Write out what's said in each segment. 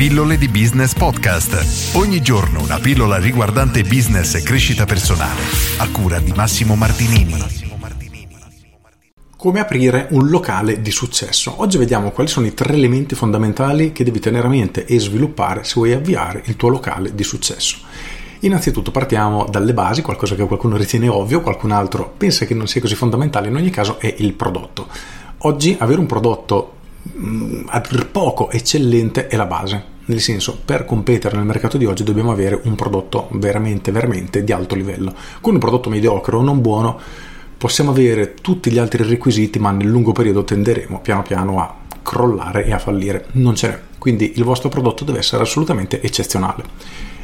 Pillole di Business Podcast. Ogni giorno una pillola riguardante business e crescita personale. A cura di Massimo Martinini. Come aprire un locale di successo? Oggi vediamo quali sono i tre elementi fondamentali che devi tenere a mente e sviluppare se vuoi avviare il tuo locale di successo. Innanzitutto partiamo dalle basi, qualcosa che qualcuno ritiene ovvio, qualcun altro pensa che non sia così fondamentale, in ogni caso è il prodotto. Oggi avere un prodotto a dir poco eccellente è la base, nel senso per competere nel mercato di oggi dobbiamo avere un prodotto veramente veramente di alto livello. Con un prodotto mediocre o non buono possiamo avere tutti gli altri requisiti, ma nel lungo periodo tenderemo piano piano a crollare e a fallire. Non ce n'è. Quindi il vostro prodotto deve essere assolutamente eccezionale.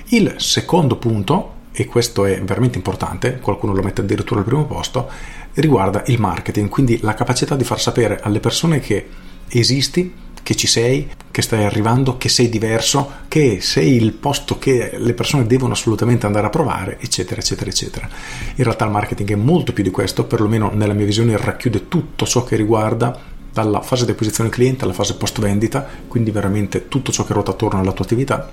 Il secondo punto e questo è veramente importante, qualcuno lo mette addirittura al primo posto, riguarda il marketing, quindi la capacità di far sapere alle persone che esisti, che ci sei, che stai arrivando, che sei diverso, che sei il posto che le persone devono assolutamente andare a provare, eccetera, eccetera, eccetera. In realtà il marketing è molto più di questo, perlomeno nella mia visione racchiude tutto ciò che riguarda dalla fase di acquisizione cliente alla fase post vendita, quindi veramente tutto ciò che ruota attorno alla tua attività.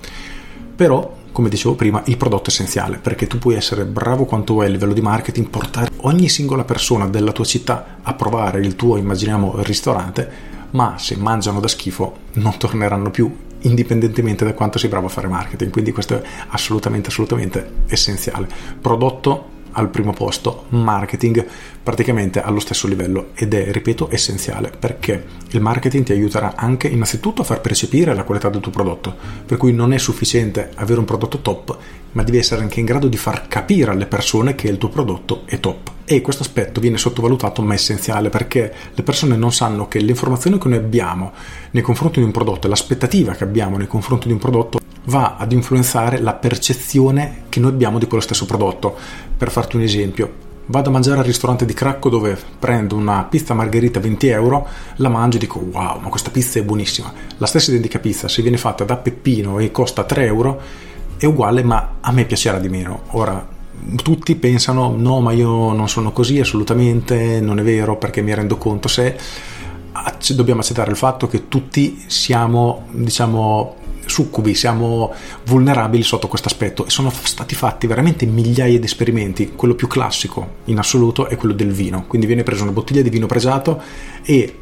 Però come dicevo prima, il prodotto essenziale perché tu puoi essere bravo quanto vuoi a livello di marketing, portare ogni singola persona della tua città a provare il tuo, immaginiamo, ristorante, ma se mangiano da schifo non torneranno più indipendentemente da quanto sei bravo a fare marketing. Quindi questo è assolutamente, assolutamente essenziale. Prodotto al primo posto, marketing praticamente allo stesso livello. Ed è, ripeto, essenziale perché il marketing ti aiuterà anche innanzitutto a far percepire la qualità del tuo prodotto, per cui non è sufficiente avere un prodotto top, ma devi essere anche in grado di far capire alle persone che il tuo prodotto è top. E questo aspetto viene sottovalutato ma è essenziale perché le persone non sanno che l'informazione che noi abbiamo nei confronti di un prodotto, l'aspettativa che abbiamo nei confronti di un prodotto va ad influenzare la percezione che noi abbiamo di quello stesso prodotto. Per farti un esempio, vado a mangiare al ristorante di Cracco dove prendo una pizza margherita a 20 euro, la mangio e dico wow, ma questa pizza è buonissima. La stessa identica pizza, se viene fatta da Peppino e costa 3 euro, è uguale, ma a me piacerà di meno. Ora, tutti pensano no, ma io non sono così assolutamente, non è vero perché mi rendo conto se dobbiamo accettare il fatto che tutti siamo, diciamo, succubi, siamo vulnerabili sotto questo aspetto e sono stati fatti veramente migliaia di esperimenti. Quello più classico in assoluto è quello del vino, quindi viene presa una bottiglia di vino pregiato e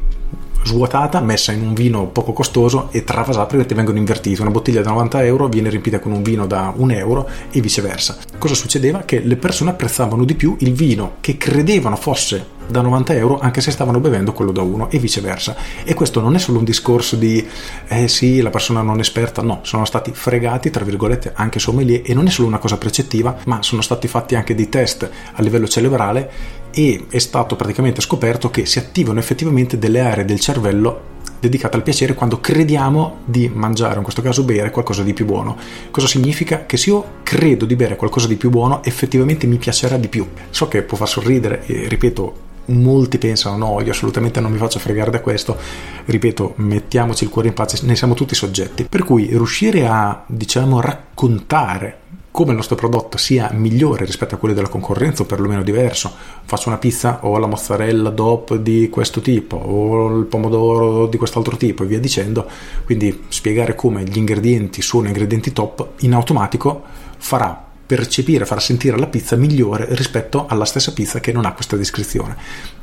svuotata, messa in un vino poco costoso e travasata perché vengono invertiti. Una bottiglia da 90 euro viene riempita con un vino da 1 euro e viceversa. Cosa succedeva? Che le persone apprezzavano di più il vino che credevano fosse da 90 euro anche se stavano bevendo quello da 1 e viceversa. E questo non è solo un discorso di eh sì, la persona non esperta, no, sono stati fregati, tra virgolette, anche sommelier e non è solo una cosa precettiva, ma sono stati fatti anche dei test a livello cerebrale e è stato praticamente scoperto che si attivano effettivamente delle aree del cervello dedicate al piacere quando crediamo di mangiare, in questo caso bere qualcosa di più buono. Cosa significa? Che se io credo di bere qualcosa di più buono, effettivamente mi piacerà di più. So che può far sorridere e ripeto, molti pensano no, io assolutamente non mi faccio fregare da questo, ripeto, mettiamoci il cuore in pace, ne siamo tutti soggetti. Per cui riuscire a, diciamo, raccontare come il nostro prodotto sia migliore rispetto a quelli della concorrenza o perlomeno diverso. Faccio una pizza ho la mozzarella DOP di questo tipo o il pomodoro di quest'altro tipo e via dicendo. Quindi spiegare come gli ingredienti sono ingredienti top in automatico farà percepire, far sentire la pizza migliore rispetto alla stessa pizza che non ha questa descrizione.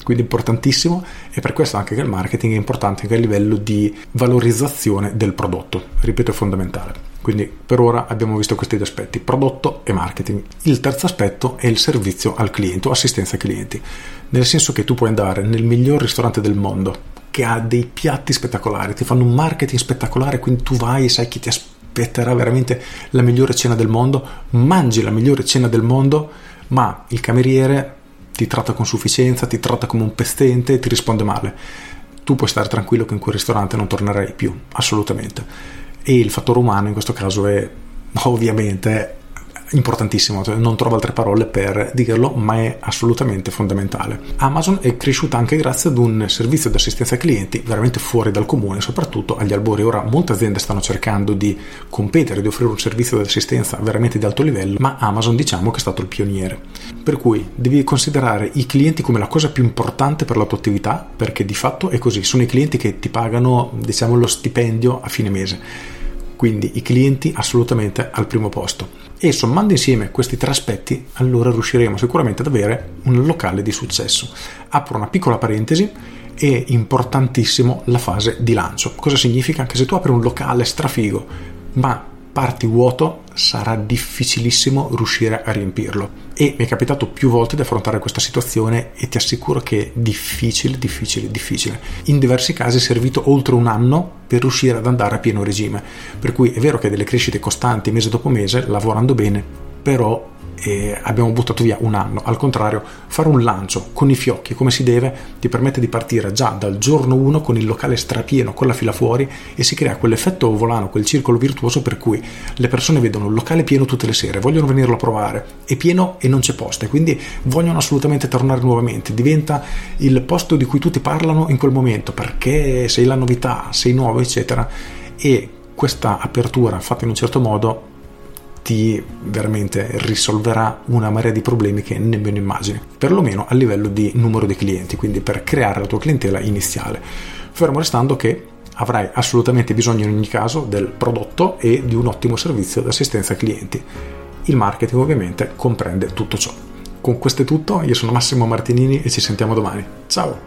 Quindi importantissimo e per questo anche che il marketing è importante anche a livello di valorizzazione del prodotto. Ripeto, è fondamentale. Quindi per ora abbiamo visto questi due aspetti, prodotto e marketing. Il terzo aspetto è il servizio al cliente o assistenza ai clienti, nel senso che tu puoi andare nel miglior ristorante del mondo che ha dei piatti spettacolari, ti fanno un marketing spettacolare, quindi tu vai e sai chi ti aspetterà veramente la migliore cena del mondo, mangi la migliore cena del mondo, ma il cameriere ti tratta con sufficienza, ti tratta come un pestente e ti risponde male. Tu puoi stare tranquillo che in quel ristorante non tornerai più, assolutamente e il fattore umano in questo caso è ovviamente importantissimo, cioè non trovo altre parole per dirlo, ma è assolutamente fondamentale. Amazon è cresciuta anche grazie ad un servizio di assistenza ai clienti veramente fuori dal comune, soprattutto agli albori. Ora molte aziende stanno cercando di competere, di offrire un servizio di assistenza veramente di alto livello, ma Amazon diciamo che è stato il pioniere. Per cui devi considerare i clienti come la cosa più importante per la tua attività, perché di fatto è così, sono i clienti che ti pagano, diciamo, lo stipendio a fine mese Quindi i clienti assolutamente al primo posto. E sommando insieme questi tre aspetti, allora riusciremo sicuramente ad avere un locale di successo. Apro una piccola parentesi è importantissimo la fase di lancio. Cosa significa? Che se tu apri un locale strafigo, ma parti vuoto, sarà difficilissimo riuscire a riempirlo. E mi è capitato più volte di affrontare questa situazione e ti assicuro che è difficile, difficile, difficile. In diversi casi è servito oltre un anno per riuscire ad andare a pieno regime. Per cui è vero che delle crescite costanti mese dopo mese, lavorando bene, però e abbiamo buttato via un anno. Al contrario, fare un lancio con i fiocchi come si deve ti permette di partire già dal giorno 1 con il locale strapieno, con la fila fuori e si crea quell'effetto volano, quel circolo virtuoso per cui le persone vedono il locale pieno tutte le sere, vogliono venirlo a provare, è pieno e non c'è posto e quindi vogliono assolutamente tornare nuovamente, diventa il posto di cui tutti parlano in quel momento perché sei la novità, sei nuovo eccetera. E questa apertura fatta in un certo modo ti veramente risolverà una marea di problemi che nemmeno immagini, perlomeno a livello di numero di clienti, quindi per creare la tua clientela iniziale. Fermo restando che avrai assolutamente bisogno in ogni caso del prodotto e di un ottimo servizio di assistenza ai clienti. Il marketing ovviamente comprende tutto ciò. Con questo è tutto, io sono Massimo Martinini e ci sentiamo domani. Ciao!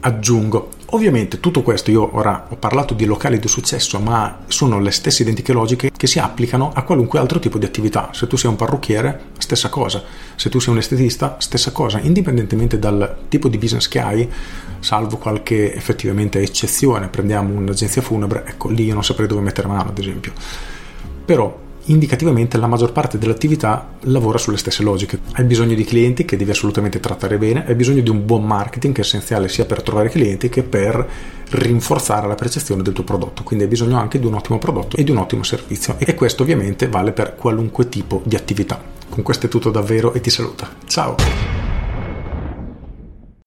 Aggiungo, Ovviamente tutto questo io ora ho parlato di locali di successo, ma sono le stesse identiche logiche che si applicano a qualunque altro tipo di attività. Se tu sei un parrucchiere, stessa cosa. Se tu sei un estetista, stessa cosa. Indipendentemente dal tipo di business che hai, salvo qualche effettivamente eccezione, prendiamo un'agenzia funebre, ecco lì io non saprei dove mettere mano, ad esempio. Però indicativamente la maggior parte dell'attività lavora sulle stesse logiche. Hai bisogno di clienti che devi assolutamente trattare bene, hai bisogno di un buon marketing che è essenziale sia per trovare clienti che per rinforzare la percezione del tuo prodotto. Quindi hai bisogno anche di un ottimo prodotto e di un ottimo servizio. E questo ovviamente vale per qualunque tipo di attività. Con questo è tutto davvero e ti saluta. Ciao!